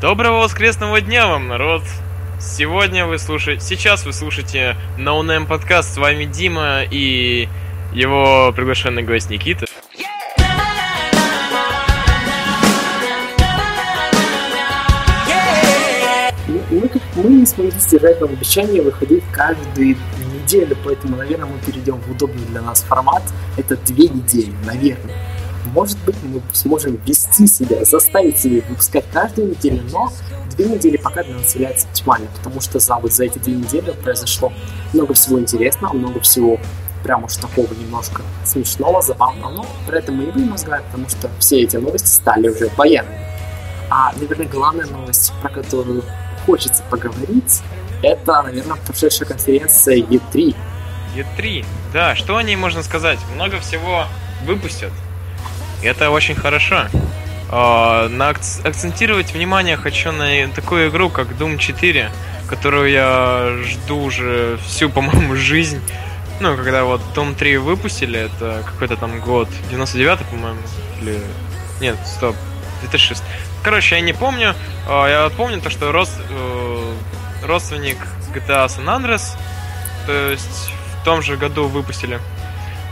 Доброго воскресного дня вам, народ! Сегодня вы слушаете... Сейчас вы слушаете No Name подкаст. С вами Дима и его приглашенный гость Никита. Мы, как, мы не смогли сдержать нам обещание выходить каждую неделю, поэтому, наверное, мы перейдем в удобный для нас формат. Это две недели, наверное. Может быть, мы сможем вести себя, заставить себя выпускать каждую неделю, но две недели пока для нас является оптимально, потому что за, вот за эти две недели произошло много всего интересного, много всего прям уж такого немножко смешного, забавного, но при этом мы не будем разговаривать, потому что все эти новости стали уже военными. А, наверное, главная новость, про которую хочется поговорить, это, наверное, прошедшая конференция E3. E3, да, что о ней можно сказать? Много всего выпустят. И это очень хорошо. Uh, на акц- акцентировать внимание хочу на такую игру, как Doom 4, которую я жду уже всю, по-моему, жизнь. Ну, когда вот Doom 3 выпустили, это какой-то там год, 99 по-моему, или... Нет, стоп, 2006. Короче, я не помню. Uh, я помню то, что рос... Uh, родственник GTA San Andreas, то есть в том же году выпустили.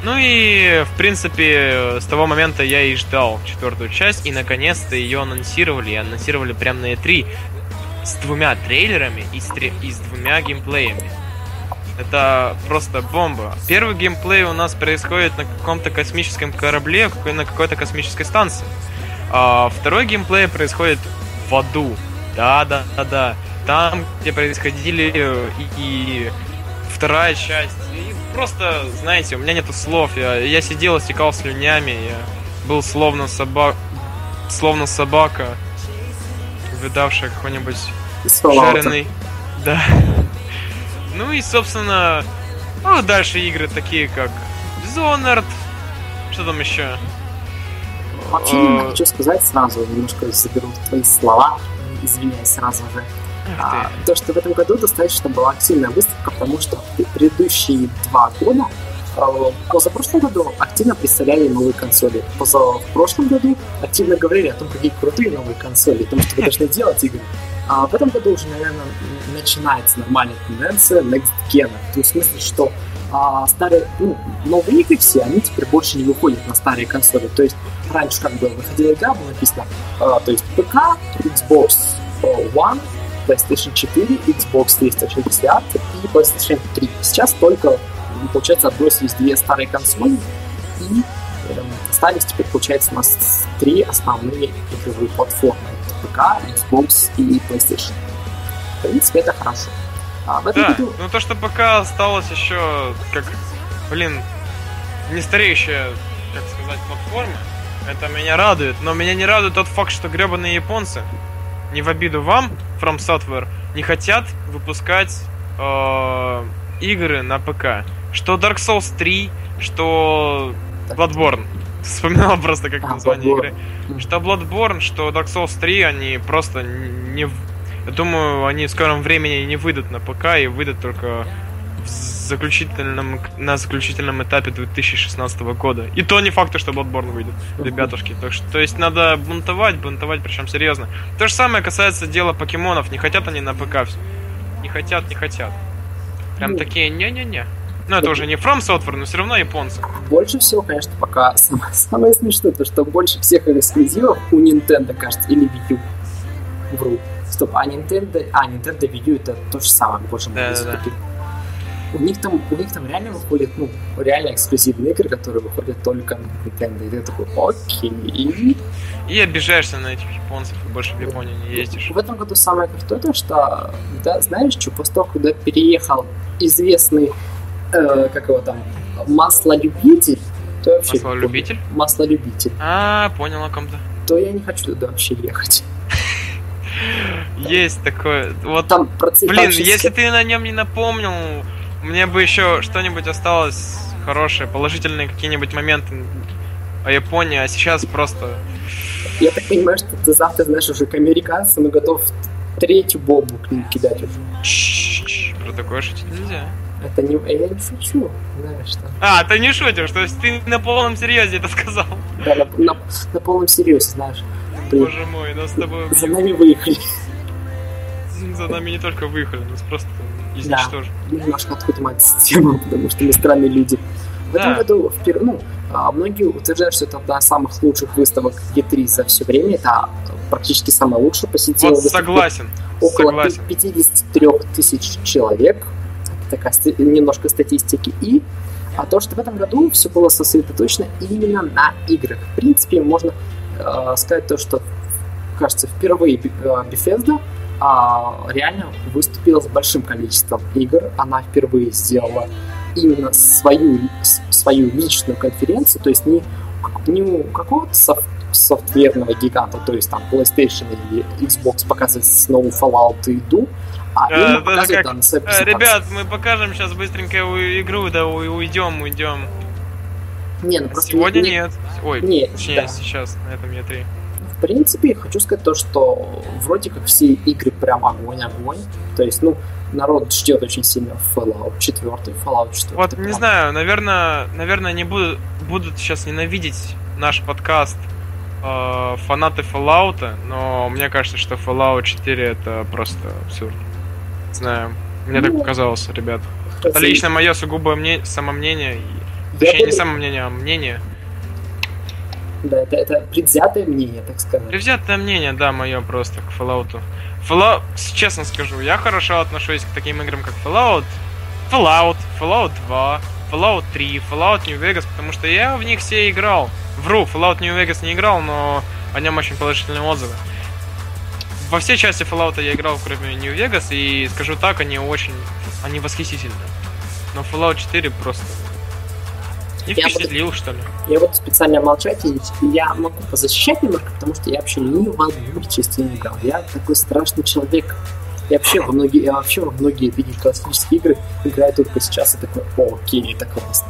Ну и, в принципе, с того момента я и ждал четвертую часть, и наконец-то ее анонсировали, и анонсировали прямо на E3 с двумя трейлерами и с, тре- и с двумя геймплеями. Это просто бомба. Первый геймплей у нас происходит на каком-то космическом корабле, на какой-то космической станции. А второй геймплей происходит в аду. Да-да-да-да. Там, где происходили и, и вторая часть. И просто, знаете, у меня нету слов. Я, я сидел, стекал слюнями, я был словно собак, словно собака, видавшая какой-нибудь жареный. Да. Ну и, собственно, ну, дальше игры такие, как Dishonored, что там еще? Вообще, я хочу сказать сразу, немножко заберу твои слова, извиняюсь сразу же. А, то, что в этом году достаточно была активная выставка, потому что предыдущие два года, э, позапрошлом году активно представляли новые консоли. Поза в прошлом году активно говорили о том, какие крутые новые консоли, о том, что вы должны делать игры. А в этом году уже, наверное, начинается нормальная тенденция Next Gen. В том смысле, что а, старые, ну, новые игры все, они теперь больше не выходят на старые консоли. То есть раньше как бы выходила игра, было написано, а, то есть ПК, Xbox One, PlayStation 4, Xbox 360 и PlayStation 3. Сейчас только, получается, отбросились две старые консоли и э, остались теперь, получается, у нас три основные игровые платформы. ПК, Xbox и PlayStation. В принципе, это хорошо. А в этом да, году... ну то, что ПК осталось еще как, блин, не стареющая, как сказать, платформа, это меня радует. Но меня не радует тот факт, что гребаные японцы не в обиду вам, From Software, не хотят выпускать э, игры на ПК. Что Dark Souls 3, что Bloodborne. Вспоминал просто как а, название Bloodborne. игры. Что Bloodborne, что Dark Souls 3, они просто не... Я думаю, они в скором времени не выйдут на ПК и выйдут только заключительном, на заключительном этапе 2016 года. И то не факт, что Bloodborne выйдет, ребятушки. Так что, то есть надо бунтовать, бунтовать, причем серьезно. То же самое касается дела покемонов. Не хотят они на ПК. Не хотят, не хотят. Прям ну, такие не-не-не. Ну, это уже не From Software, но все равно японцы. Больше всего, конечно, пока самое, самое смешное, то что больше всех эксклюзивов у Nintendo, кажется, или Wii U. Вру. Стоп, а Nintendo... А, Nintendo Wii U это то же самое, больше да, да, да у них там, у них там реально выходят, ну, реально эксклюзивные игры, которые выходят только на Nintendo. И ты такой, окей. И обижаешься на этих японцев, и больше в Японию не ездишь. В этом году самое крутое то, что, да, знаешь, что после того, когда переехал известный, э, как его там, маслолюбитель, то вообще... Маслолюбитель? Маслолюбитель. А, понял о ком-то. То я не хочу туда вообще ехать. Есть такое. Вот там Блин, если ты на нем не напомнил, мне бы еще что-нибудь осталось хорошее, положительные какие-нибудь моменты о Японии, а сейчас просто... Я так понимаю, что ты завтра, знаешь, уже к американцам и готов третью бомбу к ним кидать уже. Ч-ч-ч, про такое шутить нельзя. Это не... Я не шучу, знаешь что. А, ты не шутишь, то есть ты на полном серьезе это сказал. Да, на, на, на полном серьезе, знаешь. Боже мой, нас с тобой За нами выехали. За нами не только выехали, нас просто изничтожили. Да, немножко отходим систему, потому что мы странные люди. В этом году впервые, ну, а, многие утверждают, что это одна из самых лучших выставок E3 за все время. Это практически самая лучшая посетила вот согласен. Около согласен. 53 тысяч человек. Такая немножко статистики. И а то, что в этом году все было сосредоточено именно на играх. В принципе, можно э, сказать то, что, кажется, впервые э, Bethesda э, реально выступила с большим количеством игр. Она впервые сделала именно свою, свою личную конференцию, то есть не, не у какого-то софт, софтверного гиганта, то есть там PlayStation или Xbox показывает новую Fallout и Doom, а, а показывает как, своей э, Ребят, мы покажем сейчас быстренько игру, да уйдем, уйдем. Не, ну просто Сегодня не, нет. Ой, не, точнее, да. сейчас, на этом E3. В принципе, хочу сказать то, что вроде как все игры прям огонь-огонь. То есть, ну, народ ждет очень сильно Fallout 4, Fallout 4. Вот, прям... не знаю, наверное, наверное, не буду, будут сейчас ненавидеть наш подкаст э, фанаты Fallout, но мне кажется, что Fallout 4 это просто абсурд. Знаю. Мне ну, так показалось, ребят. Это лично мое сугубое мне... самомнение. Точнее, не самомнение, а мнение. Да, это, это предвзятое мнение, так сказать. Предвзятое мнение, да, мое просто к Fallout. Fallout, честно скажу, я хорошо отношусь к таким играм, как Fallout, Fallout, Fallout 2, Fallout 3, Fallout New Vegas, потому что я в них все играл. Вру, Fallout New Vegas не играл, но о нем очень положительные отзывы. Во все части Fallout я играл, кроме New Vegas, и скажу так, они очень... Они восхитительны. Но Fallout 4 просто не впечатлил, буду, что ли? Я буду специально молчать, и я могу позащищать немножко, потому что я вообще одну части не играл. Я такой страшный человек. Я вообще во многие, я вообще во многие такие классические игры играю только сейчас и такой, о, окей, это классно.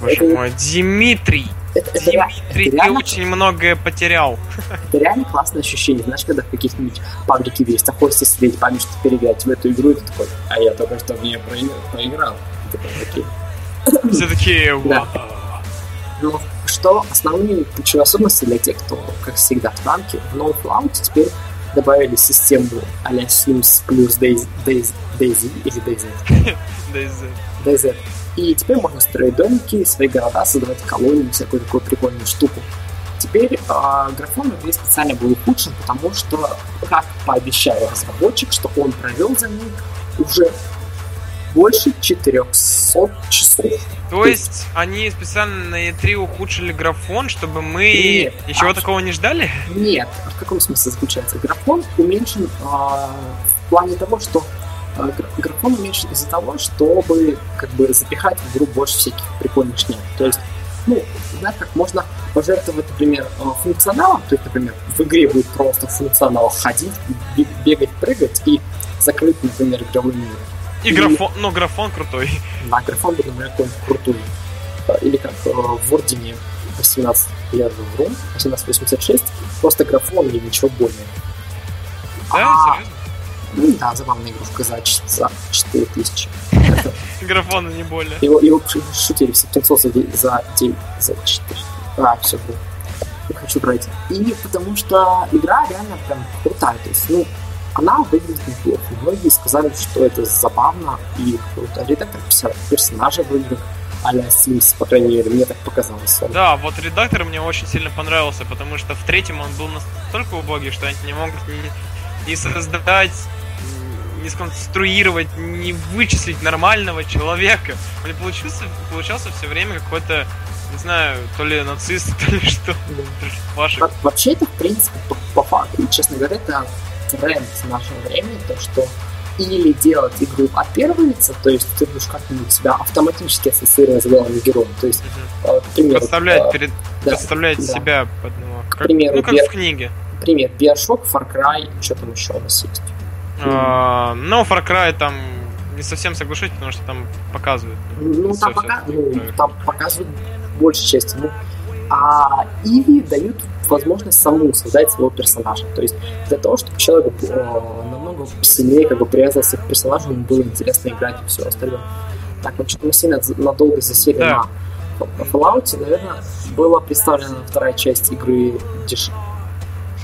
Боже это, мой, Димитрий! Это, это, Дмитрий, это реально, ты очень многое потерял. Это реально классное ощущение. Знаешь, когда в каких-нибудь паблике весь хочется сидеть, память, что переиграть в эту игру, и ты такой, а я только что в нее проиграл. Ты такой, окей. Все такие, да. Но что основные ключевые особенности для тех, кто, как всегда, в танке, в новом Fallout теперь добавили систему а-ля Sims плюс Daisy или DayZ. DayZ. DayZ. И теперь можно строить домики, свои города, создавать колонии, всякую такую прикольную штуку. Теперь э, графон игры специально был ухудшен, потому что, как пообещал разработчик, что он провел за ним уже больше 400 часов. То есть они специально на E3 ухудшили графон, чтобы мы Нет, ничего а такого не ждали? Нет. А в каком смысле заключается? Графон уменьшен э, в плане того, что э, графон уменьшен из-за того, чтобы как бы запихать в игру больше всяких прикольных шняк. То есть ну, знаешь, как можно пожертвовать, например, э, функционалом, то есть, например, в игре будет просто функционал ходить, бегать, прыгать и закрыть, например, игровой мир. И графон, но графон крутой. Да, графон был, какой крутой. Или как э, в Ордене 18, я же вру, 1886, просто графон и ничего более. Да, а, серьезно? Ну да, забавная игрушка за, за 4000. Графона не более. Его, его шутили в 700 за, за 9, за 4. А, все. Не хочу брать. И потому что игра реально прям крутая. То есть, ну, она выглядит неплохо. Многие сказали, что это забавно и круто. Редактор персонажа выглядит а-ля Sims, по крайней мере, мне так показалось. Да, вот редактор мне очень сильно понравился, потому что в третьем он был настолько убогий, что они не могут не, не создать, не сконструировать, не вычислить нормального человека. Он получился, получался все время какой-то не знаю, то ли нацист, то ли что. Да. Вообще это, в принципе, по, по факту, честно говоря, это тренд нашего времени, то что или делать игру от первого лица, то есть ты будешь как-нибудь себя автоматически ассоциировать с главным героем. То есть, mm-hmm. к примеру... Представлять, э, перед... да, представлять да. себя под него. К примеру, ну, как Бер... в книге. Например, Bioshock, Far Cry, что там еще у нас есть? А, ну, Far Cry там не совсем соглашусь, потому что там показывают. Ну, там, пока... ну, там показывают большей части. Ну, а или дают возможность самому создать своего персонажа. То есть для того, чтобы человеку э, намного сильнее как бы привязывался к персонажу, ему было интересно играть и все остальное. Так, вот что мы сильно надолго засели да. на Fallout, наверное, была представлена вторая часть игры Деш...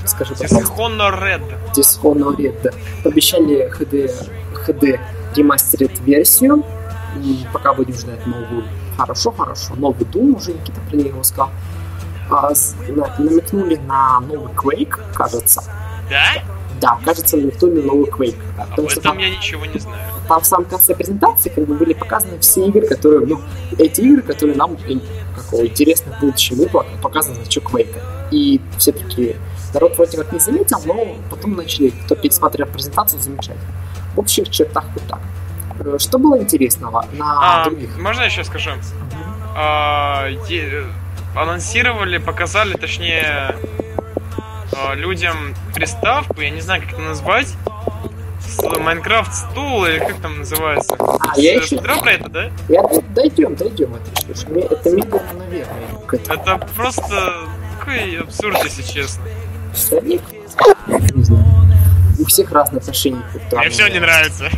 Скажи, Dishonored. Dishonored, да. Обещали HD, HD ремастерит версию. Пока будем ждать новую. Хорошо, хорошо. Новый Doom уже Никита про него сказал. А, намекнули на новый Quake, кажется. Да? Да, кажется, намекнули новый Quake. Об этом там, я ничего не знаю. Там в самом конце презентации как бы были показаны все игры, которые, ну, эти игры, которые нам какого интересно в будущем показаны значок Quake. И все таки народ вроде как не заметил, но потом начали, кто пересмотрел презентацию, замечать. В общих чертах вот так. Э, что было интересного на а, других? Можно я сейчас скажу? А, е- анонсировали, показали, точнее, а, людям приставку, я не знаю, как это назвать. Майнкрафт стул или как там называется? А, я еще... Смотрел про это, да? Я... Дойдем, дойдем. Это, это медленно, наверное. Это просто такой абсурд, если честно. Старик? Не знаю. У всех разные отношения к виртуальной Мне все не нравится.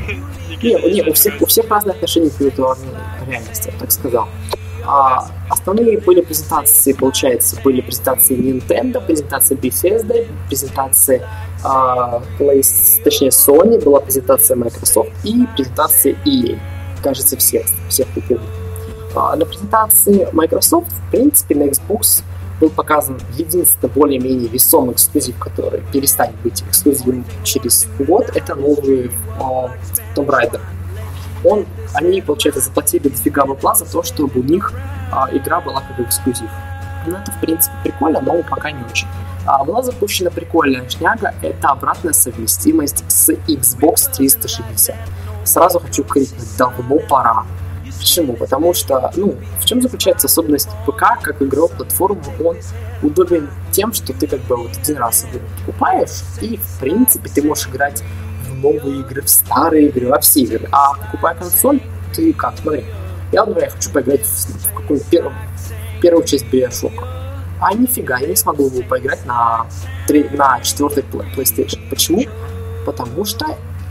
Не, не, у всех, у всех разные отношения к виртуальной реальности, я так сказал. А, основные были презентации, получается, были презентации Nintendo, презентация Bethesda, презентация а, Play, точнее Sony, была презентация Microsoft и презентация EA. Кажется, всех, всех купил. А, на презентации Microsoft, в принципе, на Xbox был показан единственный более-менее весомый эксклюзив, который перестанет быть эксклюзивом через год, это новый uh, Tomb Raider он, они, получается, заплатили дофига бабла за то, чтобы у них а, игра была как эксклюзив. Ну, это, в принципе, прикольно, но пока не очень. А, была запущена прикольная шняга, это обратная совместимость с Xbox 360. Сразу хочу крикнуть, давно пора. Почему? Потому что, ну, в чем заключается особенность ПК как игровой платформы? Он удобен тем, что ты как бы вот один раз его покупаешь, и, в принципе, ты можешь играть новые игры, в старые игры, во все игры. А покупая консоль, ты как, смотри, я, например, хочу поиграть в, в какую-нибудь первую, первую часть Bioshock. А нифига, я не смогу его поиграть на, 3, на четвертой PlayStation. Почему? Потому что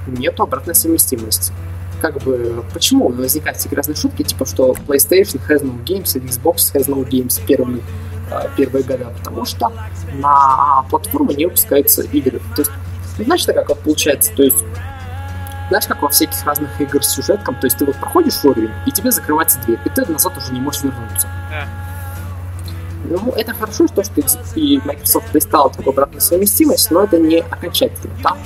нету обратной совместимости. Как бы, почему возникают такие разные шутки, типа, что PlayStation has no games и Xbox has no games первыми, э, первые года, потому что на платформу не выпускаются игры. То есть знаешь, как вот получается, то есть знаешь, как во всяких разных игр с сюжетком, то есть ты вот проходишь уровень, и тебе закрывается дверь, и ты назад уже не можешь вернуться. Да. Ну, это хорошо, что, и Microsoft пристала такую обратную совместимость, но это не окончательно. Да?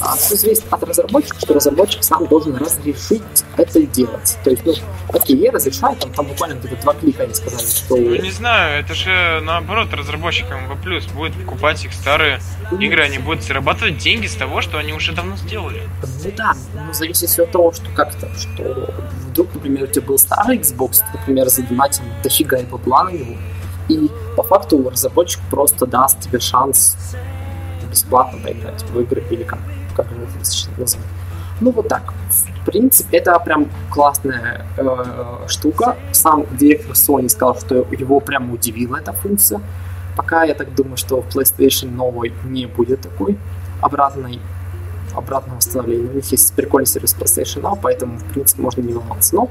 А, все зависит от разработчика, что разработчик сам должен разрешить это делать. То есть, ну, окей, я разрешаю, там, там буквально где-то два клика они сказали, что... Ну, не знаю, это же наоборот разработчикам в плюс будет покупать их старые ну, игры, они будут зарабатывать деньги с того, что они уже давно сделали. Ну да, ну, зависит все от того, что как-то, что вдруг, например, у тебя был старый Xbox, например, задонатил дофига и бабла на него, и по факту разработчик просто даст тебе шанс бесплатно поиграть в игры или как, как это сейчас назвать. Ну вот так. В принципе, это прям классная э, штука. Сам директор Sony сказал, что его прям удивила эта функция. Пока я так думаю, что в PlayStation новой не будет такой обратной обратного восстановления. У них есть прикольный сервис PlayStation Now, поэтому, в принципе, можно не волноваться. Но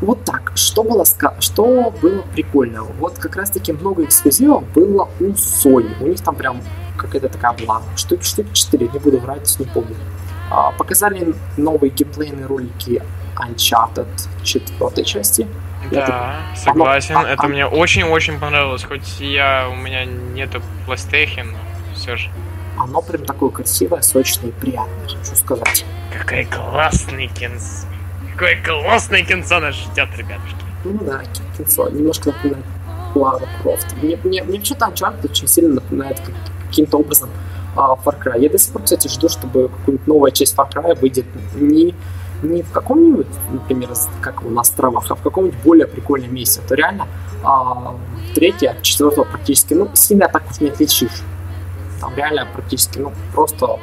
вот так. Что было, что было прикольно? Вот как раз-таки много эксклюзивов было у Sony. У них там прям какая-то такая была. Штуки, штуки 4, не буду врать, не помню. А, показали новые геймплейные ролики Uncharted 4 части. Да, это, согласен. Оно, это а, мне очень-очень понравилось. Хоть я у меня нету PlayStation, но все же. Оно прям такое красивое, сочное и приятное, хочу сказать. Какой классный кинс. Какое классное кинцо нас ждет, ребятушки. Ну да, кинцо. Немножко напоминает Лара Крофт. Мне, мне, мне что-то Uncharted очень сильно напоминает каким-то образом а, Far Cry. Я до сих пор, кстати, жду, чтобы какая-нибудь новая часть Far Cry выйдет не, не в каком-нибудь, например, как его, на островах, а в каком-нибудь более прикольном месте. То реально а, третья, четвертого практически, ну, сильно так уж не отличишь. Там реально практически, ну, просто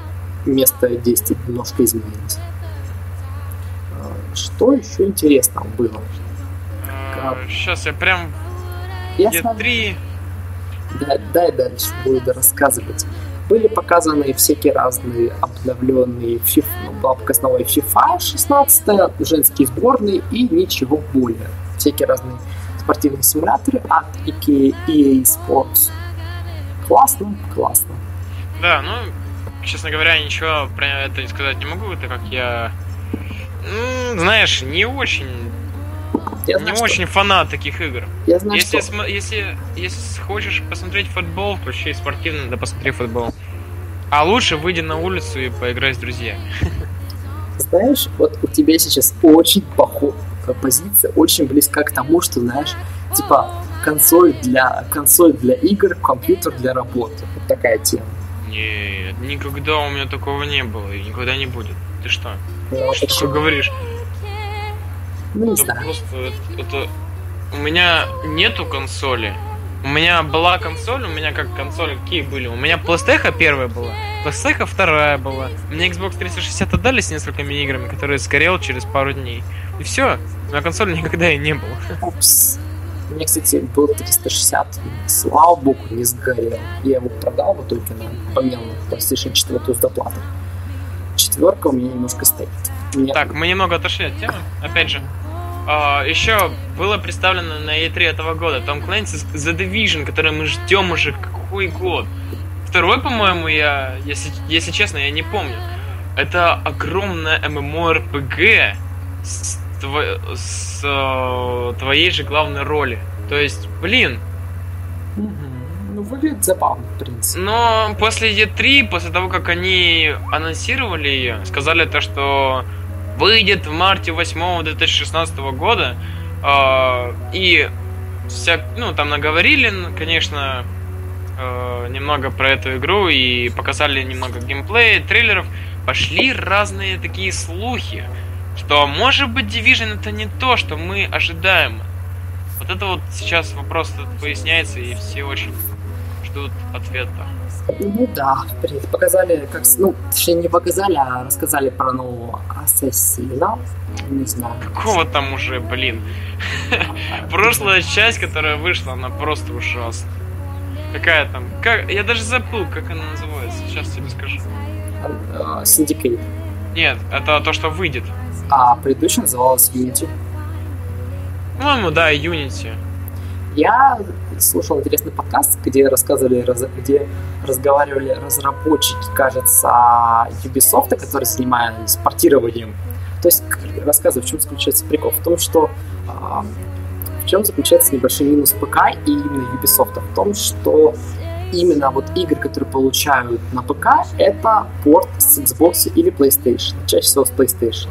место действия немножко изменилось. Что еще интересного было? Сейчас я прям... Я три. Да, дай дальше буду рассказывать. Были показаны всякие разные обновленные FIFA, ну, была показана FIFA 16, женские сборные и ничего более. Всякие разные спортивные симуляторы от EA Sports. Классно, классно. Да, ну, честно говоря, ничего про это сказать не могу, так как я, знаешь, не очень я знаю, не что... очень фанат таких игр. Я знаю, если, что... см... если, если хочешь посмотреть футбол, включи спортивный, да посмотри футбол. А лучше выйди на улицу и поиграй с друзьями. Знаешь, вот у тебя сейчас очень похожая позиция, очень близка к тому, что, знаешь, типа консоль для, консоль для игр, компьютер для работы. Вот такая тема. Нет, никогда у меня такого не было и никогда не будет. Ты что? Ну, что ты говоришь? Ну, не это знаю. Просто это, это... У меня нету консоли. У меня была консоль, у меня как консоли какие были? У меня PlayStation первая была, PlayStation вторая была. Мне Xbox 360 отдали с несколькими играми, которые сгорел через пару дней. И все, меня консоли никогда и не было. Упс. У меня, кстати, был 360, слава богу, не сгорел. Я его продал в итоге на помимо PlayStation 4 с доплатой. Четверка у меня немножко стоит. Меня... Так, мы немного отошли от темы. Опять же, Uh, еще было представлено на E3 этого года Том Клэнси The Division, который мы ждем уже какой год. Второй, по-моему, я, если, если честно, я не помню. Это огромная MMORPG с, тво, с uh, твоей же главной роли. То есть, блин. Ну, выглядит забавно, в принципе. Но после E3, после того, как они анонсировали ее, сказали то, что выйдет в марте 8 2016 года. Э, и вся, ну, там наговорили, конечно, э, немного про эту игру и показали немного геймплея, трейлеров. Пошли разные такие слухи, что может быть Division это не то, что мы ожидаем. Вот это вот сейчас вопрос поясняется, и все очень ждут ответа. Ну да, показали, как, ну, точнее не показали, а рассказали про нового ассасина. Не знаю. Какого там уже, блин. Прошлая часть, которая вышла, она просто ужасна. Какая там? Как? Я даже забыл, как она называется. Сейчас тебе скажу. Syndicate. Нет, это то, что выйдет. А предыдущая называлась Unity. По-моему, да, Unity. Я слушал интересный подкаст, где рассказывали, где разговаривали разработчики, кажется, Ubisoft, которые занимаются портированием. То есть рассказываю, в чем заключается прикол. В том, что в чем заключается небольшой минус ПК и именно Ubisoft. В том, что именно вот игры, которые получают на ПК, это порт с Xbox или PlayStation. Чаще всего с PlayStation.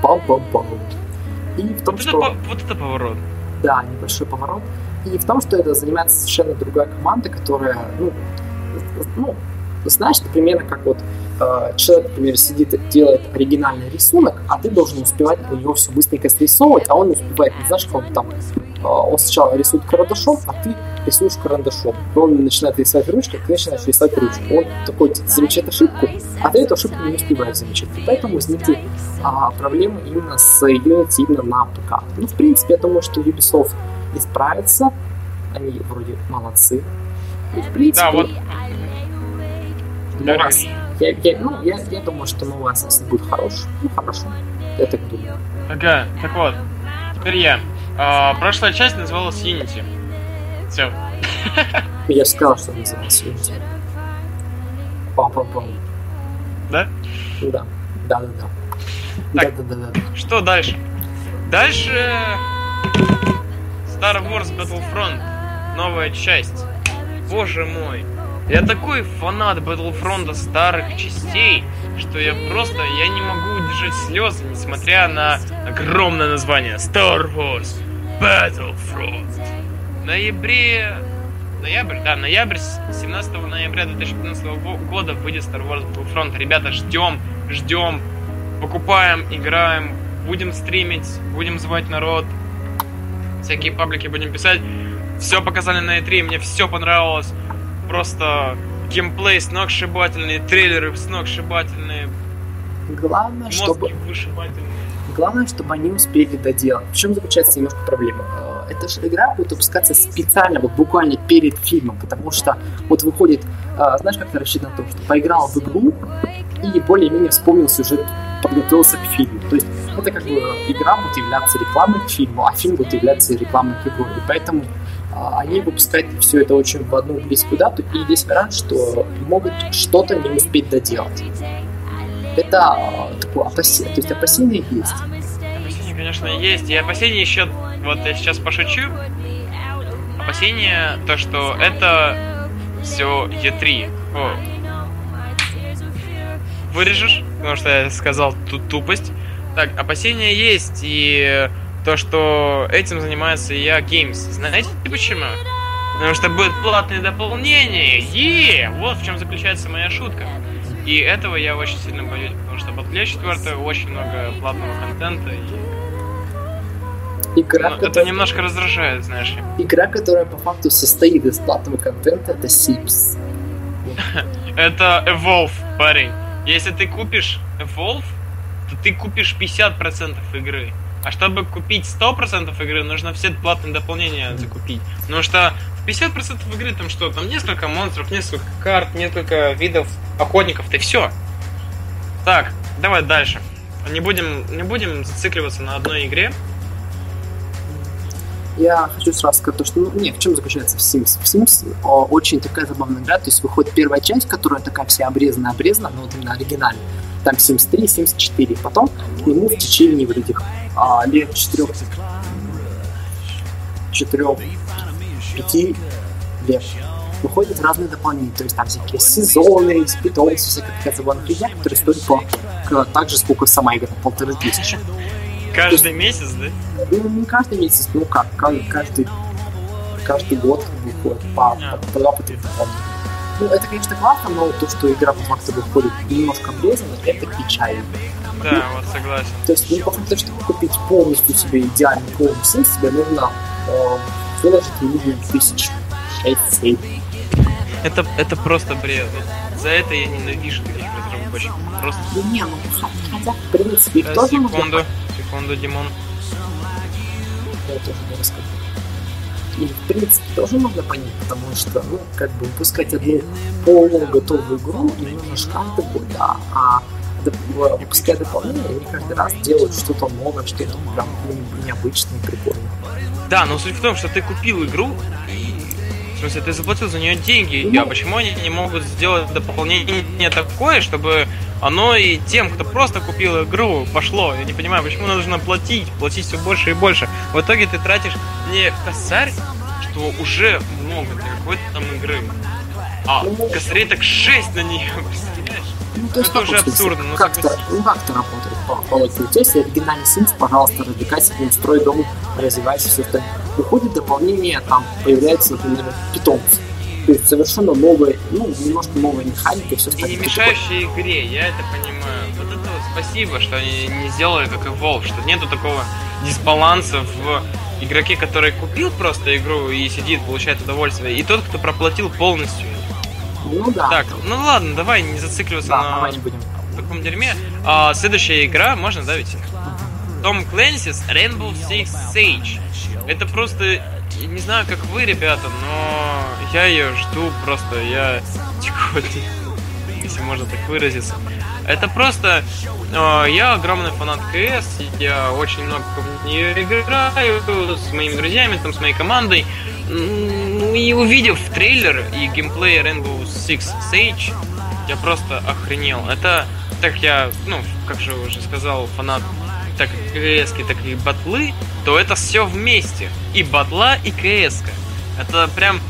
Пам-пам-пам. И в том, вот что... Это, вот это поворот да, небольшой поворот. И в том, что это занимается совершенно другая команда, которая, ну, ну знаешь, примерно как вот э, человек, например, сидит, делает оригинальный рисунок, а ты должен успевать у него все быстренько срисовывать, а он успевает, не знаешь, как он там, он сначала рисует карандашом, а ты рисуешь карандашом. Он начинает рисовать ручкой, а ты начинаешь рисовать ручкой. Он такой замечает ошибку, а ты эту ошибку не успеваешь замечать. И поэтому возникли а, проблемы именно с Unity именно на ПК. Ну, в принципе, я думаю, что Ubisoft исправится. Они вроде молодцы. И, в принципе, да, вот ну, раз, я, я, ну, я, я думаю, что новый Assassin будет хорош. Ну, хорошо. Я так думаю. Ага, так вот. Теперь я. А, прошлая часть называлась Unity. Все. Я сказал, что называлась Unity. Пам-пам-пам. Да? Да. Да-да-да. Да-да-да. Что дальше? Дальше... Star Wars Battlefront. Новая часть. Боже мой. Я такой фанат Battlefront старых частей, что я просто, я не могу удержать слезы, несмотря на огромное название Star Wars Battlefront. В ноябре, ноябрь, да, ноябрь, 17 ноября 2015 года выйдет Star Wars Battlefront. Ребята, ждем, ждем, покупаем, играем, будем стримить, будем звать народ, всякие паблики будем писать. Все показали на E3, мне все понравилось просто геймплей сногсшибательный, трейлеры сногсшибательные. Главное, чтобы... Главное, чтобы они успели доделать. В чем заключается немножко проблема? Э, эта же игра будет выпускаться специально, вот буквально перед фильмом, потому что вот выходит, э, знаешь, как это рассчитано на то, что поиграл в игру и более-менее вспомнил сюжет, подготовился к фильму. То есть это как бы игра будет являться рекламой к фильму, а фильм будет являться рекламой к игре. Поэтому а, они выпускают все это очень в одну близкую дату, и есть вариант, что могут что-то не успеть доделать. Это такое опасение, то есть опасения есть. Опасения, конечно, есть, и опасения еще, вот я сейчас пошучу, опасение, то, что это все E3. О. Вырежешь, потому что я сказал тут тупость. Так, опасения есть, и то, что этим занимается я Games. Знаете почему? Потому что будет платное дополнение. Е, вот в чем заключается моя шутка. И этого я очень сильно боюсь, потому что Battlefield 4 очень много платного контента и Игра, ну, которая... Это немножко раздражает, знаешь ли. Игра, которая по факту состоит из платного контента, это Sims. это Evolve, парень. Если ты купишь Evolve, то ты купишь 50% игры. А чтобы купить 100% игры, нужно все платные дополнения закупить. Потому что в 50% игры там что? Там несколько монстров, несколько карт, несколько видов охотников, и все. Так, давай дальше. Не будем, не будем зацикливаться на одной игре. Я хочу сразу сказать, что, ну, нет, в чем заключается в Sims? В Sims о, очень такая забавная игра, то есть выходит первая часть, которая такая вся обрезанная-обрезанная, но вот именно оригинальная. Там Sims 3, Sims 4. Потом к нему в течение вот этих а, лет 4, 4, 5 лет выходят разные дополнения, то есть там всякие сезоны, питомцы, всякая забавная фигня, которая стоит по так же, сколько сама игра, полторы тысячи. Каждый есть, месяц, да? Ну, не каждый месяц, ну как, каждый, каждый год выходит по, а. по, по два, по три Ну, это, конечно, классно, но то, что игра по факту выходит немножко обрезанно, это печально. Да, вот согласен. То есть, ну, по факту, чтобы купить полностью себе идеальный полный сим, тебе нужно э, выложить минимум тысяч. Это, это просто бред. Вот за это я ненавижу таких разработчиков. Просто... Ну, не, ну, хотя, в принципе, их тоже секунду. можно секунду, Димон. Я тоже не расскажу. И, в принципе, тоже можно понять, потому что, ну, как бы выпускать одну полную готовую игру немножко каждый год, да, а выпуская дополнение, они каждый раз делают что-то новое, что-то прям ну, необычное, прикольное. Да, но суть в том, что ты купил игру, в смысле, ты заплатил за нее деньги, ну, а почему они не могут сделать дополнение такое, чтобы оно и тем, кто просто купил игру, пошло. Я не понимаю, почему нужно платить, платить все больше и больше. В итоге ты тратишь не косарь, что уже много для какой-то там игры, а ну, косарей так 6 на нее? Ну, то есть, это уже абсурдно. Ну, как-то, ну, как-то работает по, по логике. Оригинальный Sims, пожалуйста, развлекай себе, строй дом, развивайся, все остальное. Выходит дополнение, там появляется, например, питомцы то есть совершенно новая, ну, немножко новая механика и все остальное. И не мешающая игре, я это понимаю. Вот это вот спасибо, что они не сделали как и Evolve, что нету такого дисбаланса в игроке, который купил просто игру и сидит, получает удовольствие, и тот, кто проплатил полностью. Ну да. Так, ну ладно, давай не зацикливаться да, на давай не будем. таком дерьме. А, следующая игра, можно, да, ведь? Том Clancy's Rainbow Six Siege. Это просто не знаю, как вы, ребята, но я ее жду просто, я если можно так выразиться. Это просто... Э, я огромный фанат КС, я очень много в нее играю с моими друзьями, там, с моей командой. Ну и увидев трейлер и геймплей Rainbow Six Siege, я просто охренел. Это, так я, ну, как же уже сказал, фанат так КС, так и батлы, то это все вместе. И батла, и КС. Это прям...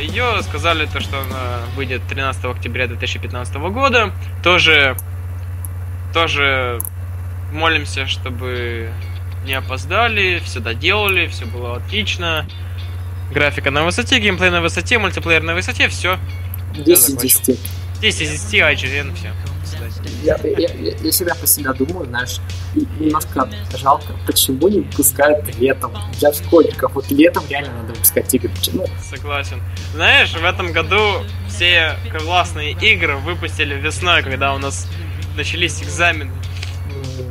ее сказали то, что она выйдет 13 октября 2015 года. Тоже, тоже молимся, чтобы не опоздали, все доделали, все было отлично. Графика на высоте, геймплей на высоте, мультиплеер на высоте, все. 10 из 10. 10 из 10, IGN, все. Я, я, я, я себя по себя думаю, знаешь, немножко жалко, почему не выпускают летом для школьников. Вот летом реально надо выпускать игры. Почему? Согласен. Знаешь, в этом году все классные игры выпустили весной, когда у нас начались экзамены.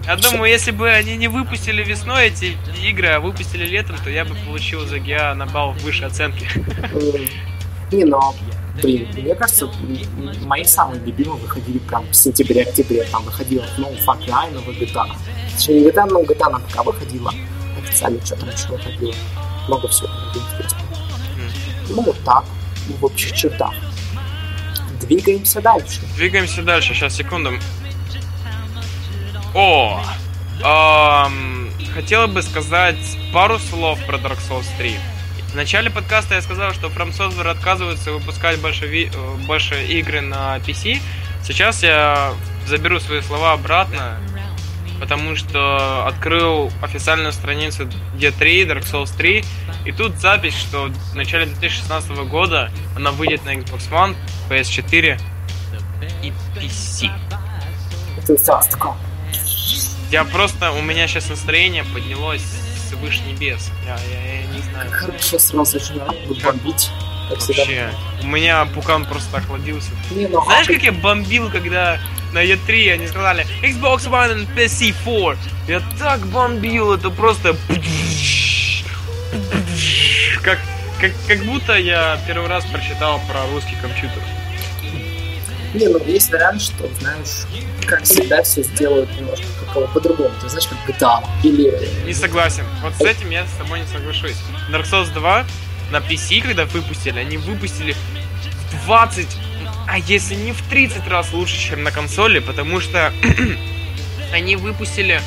Я думаю, если бы они не выпустили весной эти игры, а выпустили летом, то я бы получил за ГИА на балл выше оценки. Не, но, блин, мне кажется, мои самые любимые выходили прям в сентябре-октябре. Там выходила, ну, Far Cry, новая GTA. Точнее, не GTA, но GTA на пока выходила. Официально что там еще выходило. Много всего интересного. Ну, вот так, в общих чертах. Двигаемся дальше. Двигаемся дальше. Сейчас, секунду. О! Эм, хотела бы сказать пару слов про Dark Souls 3. В начале подкаста я сказал, что From Software отказывается выпускать больше, ви... больше игры на PC. Сейчас я заберу свои слова обратно, потому что открыл официальную страницу D3, Dark Souls 3, и тут запись, что в начале 2016 года она выйдет на Xbox One, PS4 и PC. Я просто, у меня сейчас настроение поднялось свыше небес. Я, я, я не знаю. Хорошо, сразу начинаю бомбить. Как Вообще, всегда. у меня пукан просто охладился. Не, ну, Знаешь, а как я бомбил, когда на E3 они сказали Xbox One and PC4? Я так бомбил, это просто... Как, как, как будто я первый раз прочитал про русский компьютер. Не, ну есть вариант, что, знаешь, как всегда все сделают немножко как по-другому. Ты знаешь, как GTA. Или... Не согласен. Вот с этим я с тобой не соглашусь. Dark Souls 2 на PC, когда выпустили, они выпустили в 20, а если не в 30 раз лучше, чем на консоли, потому что они выпустили,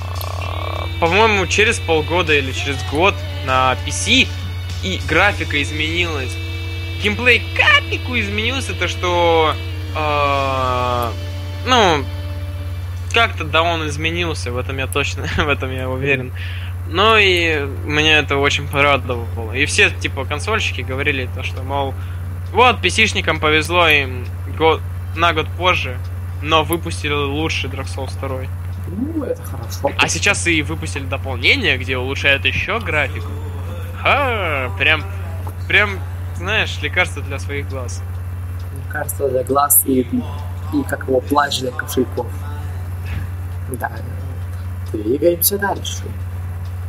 а, по-моему, через полгода или через год на PC, и графика изменилась. Геймплей капельку изменился, то что, а, ну, как-то да он изменился, в этом я точно, в этом я уверен. Ну и меня это очень порадовало. И все, типа, консольщики говорили то, что, мол, вот, PC-шникам повезло им год, на год позже, но выпустили лучший Dark Souls 2. Ну, это хорошо. А сейчас и выпустили дополнение, где улучшают еще графику. Ха, прям, прям, знаешь, лекарство для своих глаз. Лекарство для глаз и, и как его плащ для кошельков. Да. Двигаемся дальше.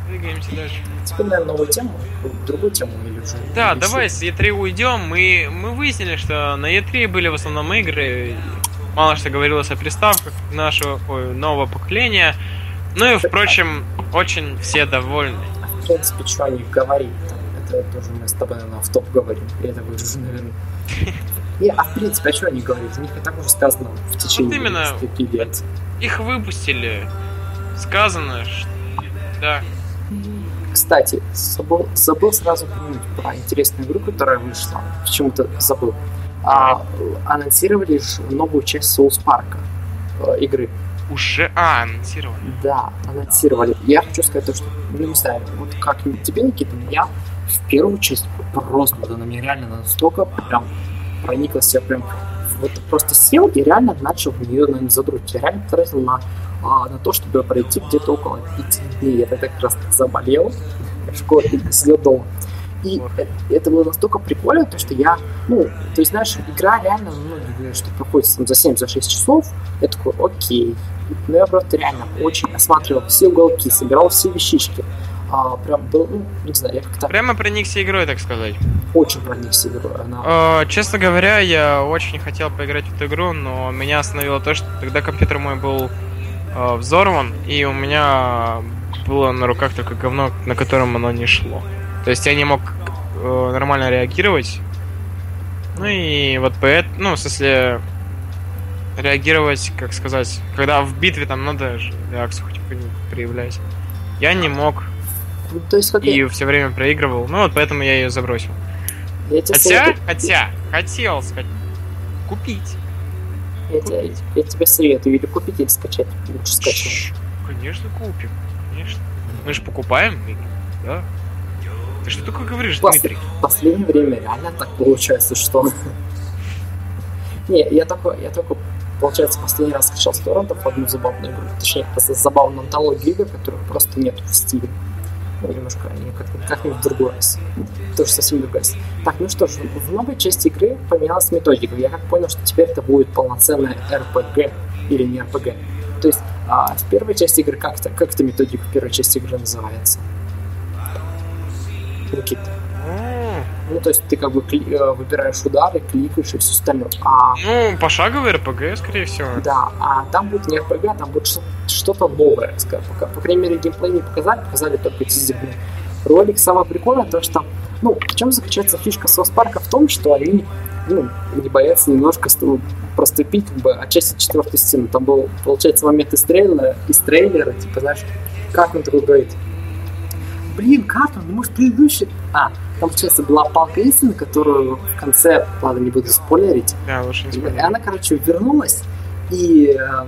Двигаемся дальше. Теперь, наверное, новую тему, другую тему или уже... Да, или давай с E3 уйдем. Мы, мы выяснили, что на E3 были в основном игры. Мало что говорилось о приставках нашего ой, нового поколения. Ну и, впрочем, очень все довольны. А в принципе, что они говорить там? Это тоже мы с тобой, наверное, в топ говорим. Я это выжу, наверное. Не, а в принципе, а что они говорят? У них и так уже сказано в течение Вот именно. 10 лет. Их выпустили. Сказано, что... Да. Кстати, забыл, забыл сразу упомянуть про интересную игру, которая вышла. Почему-то забыл. А, анонсировали новую часть Souls Парка э, игры. Уже а, анонсировали. Да, анонсировали. Я хочу сказать то, что, ну не знаю, вот как тебе, Никита, я в первую часть просто, вот она мне реально настолько прям прониклась, я прям вот просто сел и реально начал в нее, наверное, задруть. Я реально потратил на, а, на то, чтобы пройти где-то около пяти дней. Я тогда как раз заболел в школе и сидел дома. И э- это было настолько прикольно, то, что я, ну, то есть, знаешь, игра реально, ну, что проходит там, за 7-6 часов, я такой, окей. Но я просто реально очень осматривал все уголки, собирал все вещички. А, прям был, ну, не знаю, я как-то Прямо проникся игрой, так сказать. очень проникся игрой. Она Э, честно говоря, я очень хотел поиграть в эту игру, но меня остановило то, что тогда компьютер мой был э, взорван, и у меня было на руках только говно, на котором оно не шло. То есть я не мог э, нормально реагировать. Ну и вот поэтому, ну, в смысле, реагировать, как сказать, когда в битве там надо же реакцию хоть проявлять. Я не мог то есть, как и я, все время проигрывал. Ну вот поэтому я ее забросил. я Хотя, советую- хотя, хотел сказать, купить. я, тебе, я тебе советую или купить, или скачать. Лучше скачать. Конечно, купим. Конечно. Мы же покупаем игры, да? Ты что такое говоришь, Классно. Дмитрий? В последнее время реально так получается, что... Не, я только, я только, получается, последний раз скачал с торрентов одну забавную игру. Точнее, забавную антологию игр, которых просто нет в стиле. Немножко, они как- как-нибудь в другой раз. Тоже совсем другой раз. Так, ну что ж, в новой части игры поменялась методика. Я как понял, что теперь это будет полноценная RPG или не RPG. То есть а, в первой части игры как это, как эта методика в первой части игры называется? Никита. Ну, то есть ты как бы э, выбираешь удары, кликаешь и все остальное. А, ну, пошаговый РПГ, скорее всего. Да, а там будет не РПГ, там будет что-то новое, скажем. По, по крайней мере, геймплей не показали, показали только тизерный ролик. Самое прикольное то, что, ну, в чем заключается фишка Соус Парка в том, что они ну, не боятся немножко проступить как бы отчасти четвертой стены. Там был, получается, момент из трейлера, из трейлера, типа, знаешь, как он такой говорит, блин, как он, ну, может, предыдущий... А, там, получается, была палка истины, которую в конце, ладно, не буду спойлерить. Да, лучше не спойлерить. И она, короче, вернулась, и э,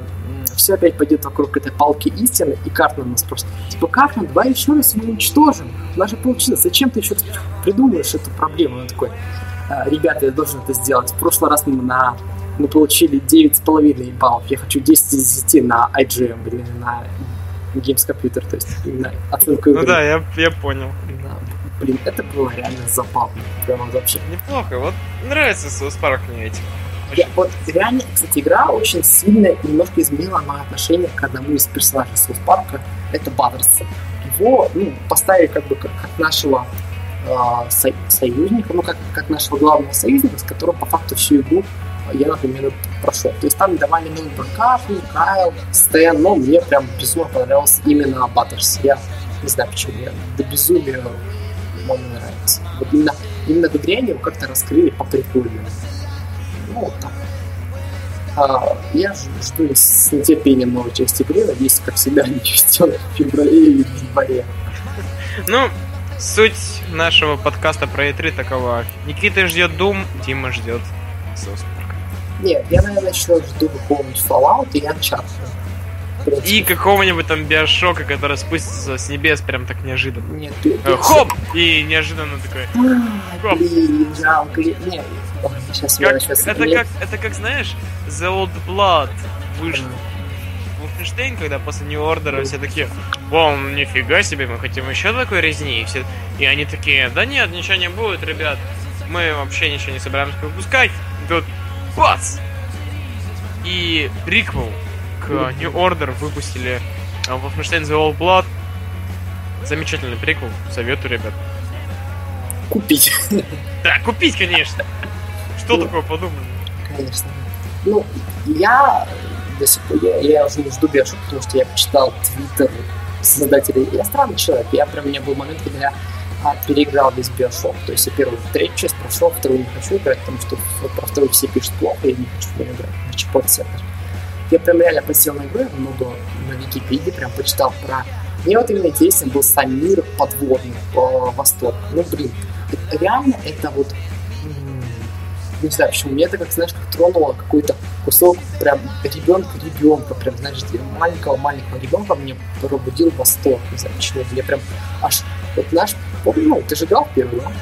все опять пойдет вокруг этой палки истины, и Картман нас просто, типа, Картман, давай еще раз его уничтожим. У нас же получилось, зачем ты еще придумываешь эту проблему? Он такой, «А, ребята, я должен это сделать. В прошлый раз мы на мы получили 9,5 баллов. Я хочу 10 из 10 на IGM, блин, на Games Computer, то есть именно оценку игры. Ну да, я, я понял. Блин, это было реально забавно. Прямо вообще. Неплохо. Вот нравится South Park мне этим. Я, вот реально, кстати, игра очень сильно немножко изменила мое отношение к одному из персонажей South Park. Это Баттерса. Его ну, поставили как бы как, как нашего э, со, союзника, ну как, как нашего главного союзника, с которым по факту всю игру я, например, прошел. То есть там давали новый Кафни, Кайл, Стэн, но мне прям безумно понравился именно Баттерс. Я не знаю почему, мне до безумия он мне нравится. Вот именно, именно в игре они его как-то раскрыли по прикольному. Ну, вот так. А, я жду с нетерпением новой части игры. Надеюсь, как всегда, не ждем в феврале или в январе. Ну, суть нашего подкаста про E3 такова. Никита ждет Doom, Дима ждет South нет, я, наверное, еще жду какого-нибудь Fallout и Uncharted. И какого-нибудь там биошока, который спустится с небес прям так неожиданно. Нет, ты, ты Хоп! И неожиданно такой. Хоп. Блин, жалко. Нет, сейчас как, сейчас это как, это как, знаешь, The Old Blood вышел. Wolfenstein, когда после New Order все такие, вау, нифига себе, мы хотим еще такой резни. И, все, и они такие, да нет, ничего не будет, ребят. Мы вообще ничего не собираемся выпускать. Тут бац! И приквел New Order выпустили Wolfenstein The Old Blood. Замечательный приквел, советую, ребят. Купить. Да, купить, конечно. Что ну, такое подумали? Конечно. Ну, я до сих пор, я, я уже не жду Биошок, потому что я почитал твиттер создателей. Я странный человек. Я прям, у меня был момент, когда я а, переиграл весь Биошок. То есть я первую, третью часть прошел, вторую не хочу играть, потому что про вторую все пишут плохо, и я не хочу в играть. Хочу подсетер. Я прям реально посел на игру, много на Википедии прям почитал про... Мне вот именно интересен был сам мир подводный, по Восток. Ну, блин, реально это вот не знаю почему, мне это как, знаешь, как тронуло какой-то кусок прям ребенка-ребенка, прям, знаешь, маленького-маленького ребенка мне пробудил восторг, не знаю почему, мне прям аж, вот наш, ну, ты же играл первый, да?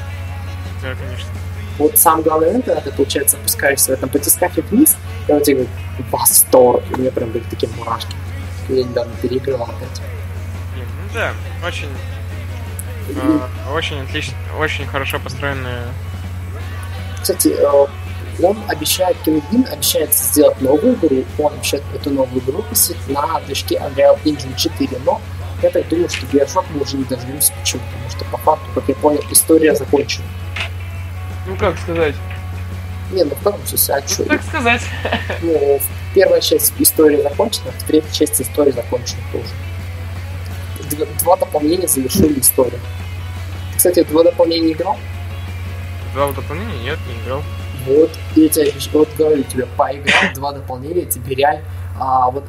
Да, конечно. Вот сам главный момент, когда ты, получается, опускаешься в этом батискафе вниз, и он тебе говорит, восторг, и у меня прям были такие мурашки. Я недавно переигрывал опять. Ну да, очень, э, очень отлично, очень хорошо построенная кстати, э, он обещает, Кингвин обещает сделать новую игру, он обещает эту новую игру выпустить на движке Unreal Engine 4, но я так думаю, что Bioshock мы уже не дождемся. Почему? Потому что по факту, как я понял, история закончена. Ну как сказать? Не, ну в каком смысле, а что? Ну, так сказать. Ну, первая часть истории закончена, в третьей части истории закончена тоже. Два дополнения завершили историю. Кстати, два дополнения играл? Два дополнения? Нет, не играл. Вот, я тебе вот говорю тебе, поиграл, два дополнения, тебе реально, а, вот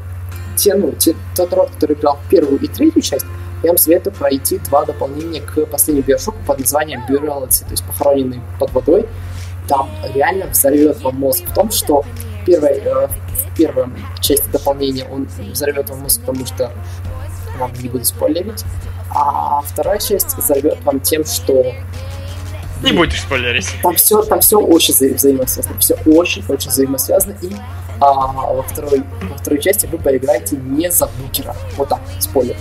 те, ну, те, тот род, который играл в первую и третью часть, я вам советую пройти два дополнения к последнему биошоку под названием Buriality, то есть похороненный под водой. Там реально взорвет вам мозг в том, что первой, э, в первой части дополнения он взорвет вам мозг, потому что вам не буду спойлерить, а вторая часть взорвет вам тем, что не будешь спойлерить. Там все, там все очень вза- взаимосвязано. Все очень-очень взаимосвязано. И а, во, второй, во второй части вы поиграете не за букера. Вот так, спойлер.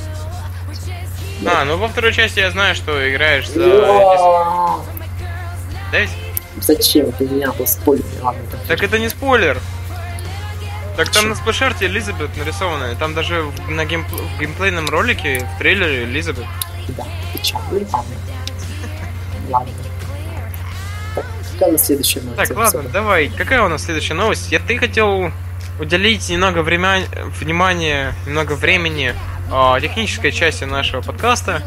А, ну во второй части я знаю, что играешь за... Ведь? Зачем? У меня был спойлер. Ладно, так это не спойлер. Так там на splash art е Элизабет нарисована. Там даже на геймп... в геймплейном ролике, в трейлере Элизабет. Да, печально, ладно. Ладно. какая у нас следующая новость? Так, ладно, давай. Какая у нас следующая новость? Я ты хотел уделить немного времени, внимания, немного времени э, технической части нашего подкаста.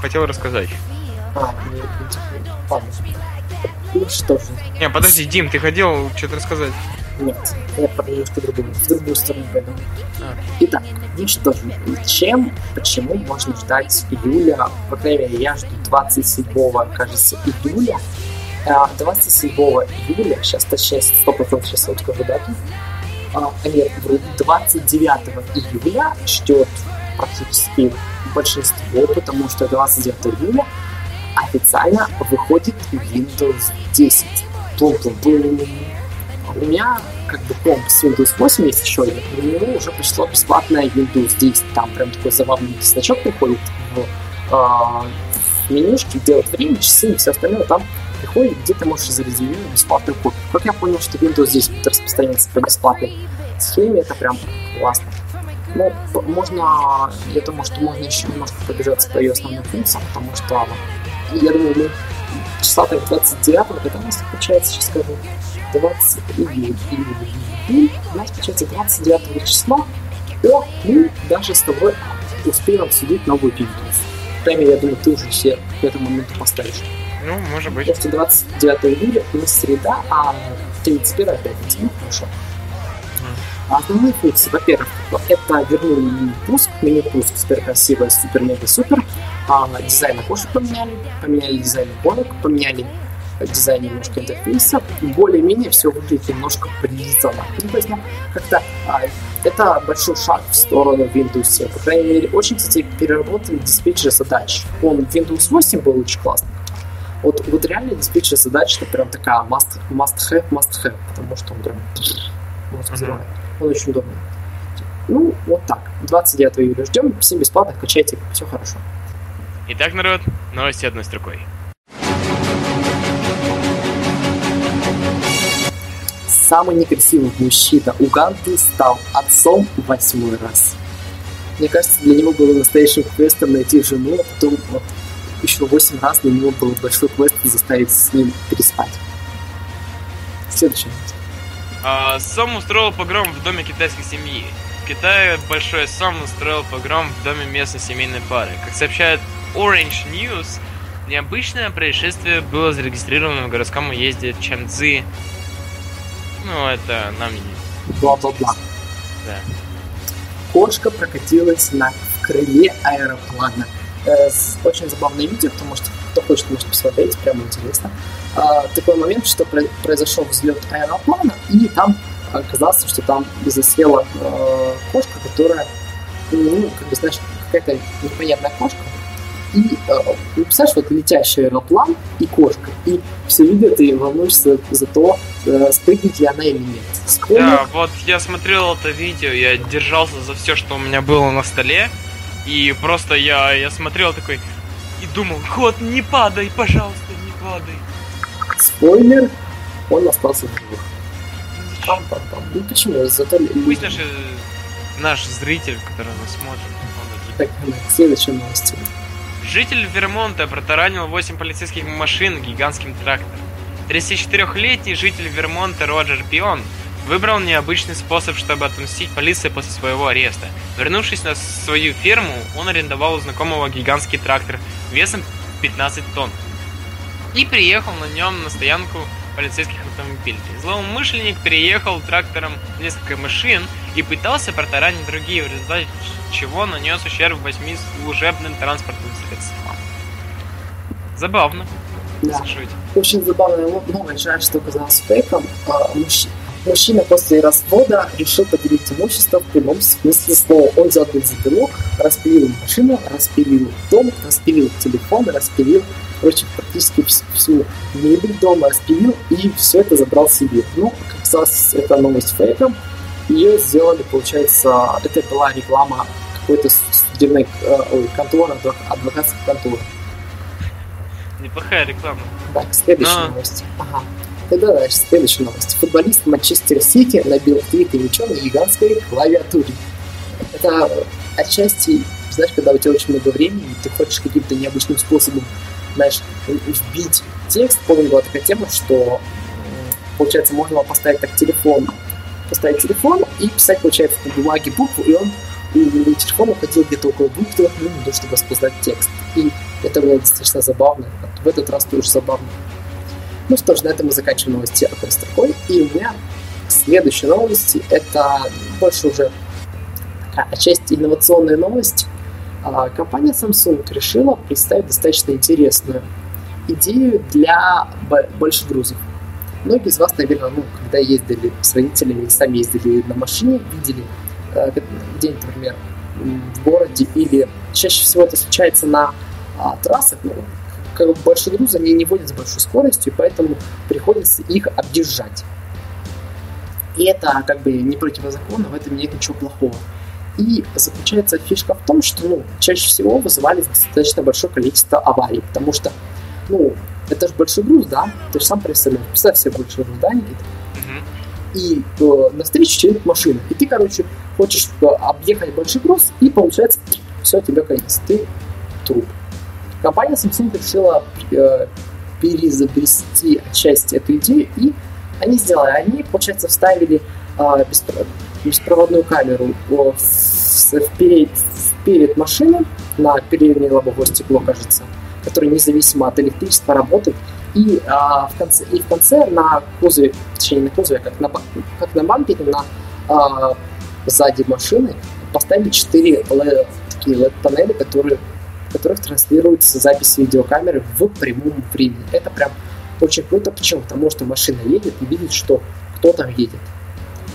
Хотел рассказать. А, что же. Не, подожди, Дим, ты хотел что-то рассказать? Нет, я про немножко другую, в другую сторону пойду. А. Итак, ну что же, чем, почему можно ждать июля, по крайней мере, я жду 27, кажется, июля, 27 а, июля, сейчас точнее 100% сейчас вот скажу дату, а, нет, 29 июля ждет практически большинство, потому что 29 июля официально выходит Windows 10. Плум-плум-плум. У меня как бы комп с Windows 8 есть еще один, у него уже пришло бесплатное Windows 10. Там прям такой забавный значок приходит в, э, в менюшке, делает время, часы и все остальное. Там приходит, где ты можешь зарезервировать бесплатную копию. Как я понял, что Windows 10 будет распространяться по бесплатной схеме, это прям классно. Ну, можно, я думаю, что можно еще немножко пробежаться по ее основным функциям, потому что я думаю, мы числа так 29 когда у нас получается, сейчас скажу, 20 июля, июля, у нас получается 29 числа, то мы даже с тобой успеем обсудить новую Windows. Мере, я думаю, ты уже все к этому моменту поставишь. Ну, может быть. Потому 29 июля у нас среда, а 31 пятница. Ну, хорошо. Основные функции, во-первых, это вернули мини-пуск, мини-пуск супер красивый, супер-мега-супер, а, дизайн окошек поменяли, поменяли дизайн иконок, поменяли дизайн немножко интерфейса, более-менее все выглядит немножко прилизано. Ну, то есть, ну, как-то а, это большой шаг в сторону Windows 7. По крайней мере, очень, кстати, переработали диспетчер задач. Он в Windows 8 был очень классный. Вот, вот реально диспетчер задач это прям такая must, must have, must have, потому что он прям мозг взрывает. Он очень удобный. Ну, вот так. 29 июля ждем, всем бесплатно, качайте, все хорошо. Итак, народ, новости одной строкой. Самый некрасивый мужчина Уганды стал отцом восьмой раз. Мне кажется, для него было настоящим квестом найти жену, а потом вот, еще восемь раз для него был большой квест заставить с ним переспать. Следующая. А, Сом устроил погром в доме китайской семьи. В Китае большой Сом устроил погром в доме местной семейной пары. Как сообщает Orange News, необычное происшествие было зарегистрировано в городском уезде Чанцзы. Ну, это нам. Бла-бла-бла. Да. Кошка прокатилась на крыле аэроплана. Э, очень забавное видео, потому что кто хочет, может посмотреть, прямо интересно. Э, такой момент, что произошел взлет аэроплана, и там оказалось, что там засела э, кошка, которая, ну, как бы, знаешь, какая-то непонятная кошка, и э, представляешь, вот летящий аэроплан и кошка, и все видео ты волнуешься за то, э, спрыгнет ли она или нет. Сколько... Да, вот я смотрел это видео, я держался за все, что у меня было на столе, и просто я, я смотрел такой и думал, кот, не падай, пожалуйста, не падай. Спойлер, он остался в живых. Пам-пам-пам. Ну почему? Зато... Пусть наш, наш зритель, который нас смотрит, он Так, следующая новость. Житель Вермонта протаранил 8 полицейских машин гигантским трактором. 34-летний житель Вермонта Роджер Пион выбрал необычный способ, чтобы отомстить полиции после своего ареста. Вернувшись на свою ферму, он арендовал у знакомого гигантский трактор весом 15 тонн и приехал на нем на стоянку полицейских автомобилей. Злоумышленник переехал трактором несколько машин и пытался протаранить другие, в результате чего нанес ущерб восьми служебным транспортным средствам. Забавно. Да. Слушайте. Очень забавная новость, жаль, что оказалось фейком. А, мужчина, мужчина после развода решил поделить имущество в прямом смысле слова. Он взял бензопилу, распилил машину, распилил дом, распилил телефон, распилил короче, практически всю мебель дома распилил и все это забрал себе. Ну, как оказалось, это новость фейком. Ее сделали, получается, это была реклама какой-то судебной э, ой, конторы, адвокатской конторы. Неплохая реклама. Так, следующая Но... новость. Ага. Тогда дальше, следующая новость. Футболист Манчестер Сити набил твит мячом на гигантской клавиатуре. Это отчасти, знаешь, когда у тебя очень много времени, ты хочешь каким-то необычным способом знаешь, вбить текст. Помню, была такая тема, что, получается, можно было поставить так телефон, поставить телефон и писать, получается, по бумаге букву, и он и телефон уходил где-то около двух-трех минут, чтобы распознать текст. И это было достаточно забавно. В этот раз тоже забавно. Ну что ж, на этом мы заканчиваем новости одной строкой. И у меня следующие новости — это больше уже такая отчасти инновационная новость. А, компания Samsung решила представить достаточно интересную идею для больших грузов. Многие из вас, наверное, ну, когда ездили с родителями сами ездили на машине, видели э, где-нибудь, например, в городе, или чаще всего это случается на а, трассах, ну, как бы большие грузы они не водят с большой скоростью, поэтому приходится их объезжать. И это как бы не противозаконно, в этом нет ничего плохого. И заключается фишка в том, что ну, чаще всего вызывали достаточно большое количество аварий, потому что, ну, это же большой груз, да? Ты же сам представляешь, представь себе большой груз, да, Никита? И э, навстречу едет машина. И ты, короче, хочешь э, объехать большой груз, и получается, все, тебе конец, ты труп. Компания Samsung решила э, перезапрести отчасти эту идею, и они сделали, они, получается, вставили э, беспроводную камеру в, вперед, вперед машины на переднее лобовое стекло, кажется, которое независимо от электричества работает. И, а, в конце, и в конце на кузове, точнее на кузове, как на, как на бампере, на а, сзади машины поставили 4 LED, такие LED-панели, которые, в которых транслируется запись видеокамеры в прямом времени. Это прям очень круто. Почему? Потому что машина едет и видит, что кто там едет.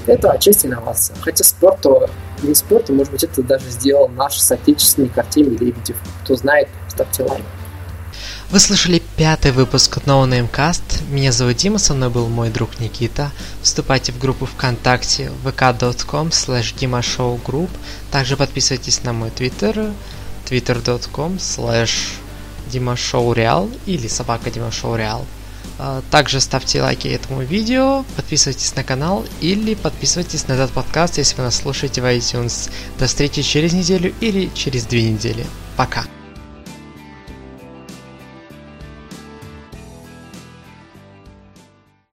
Это отчасти инновация. Хотя спорт, то не спорт, может быть, это даже сделал наш соотечественник Артемий Лебедев. Кто знает, ставьте лайк. Вы слышали пятый выпуск No Name Cast. Меня зовут Дима, со мной был мой друг Никита. Вступайте в группу ВКонтакте vk.com slash dimashowgroup. Также подписывайтесь на мой твиттер twitter.com slash dimashowreal или собака dimashowreal. А, также ставьте лайки этому видео, подписывайтесь на канал или подписывайтесь на этот подкаст, если вы нас слушаете в iTunes. До встречи через неделю или через две недели. Пока!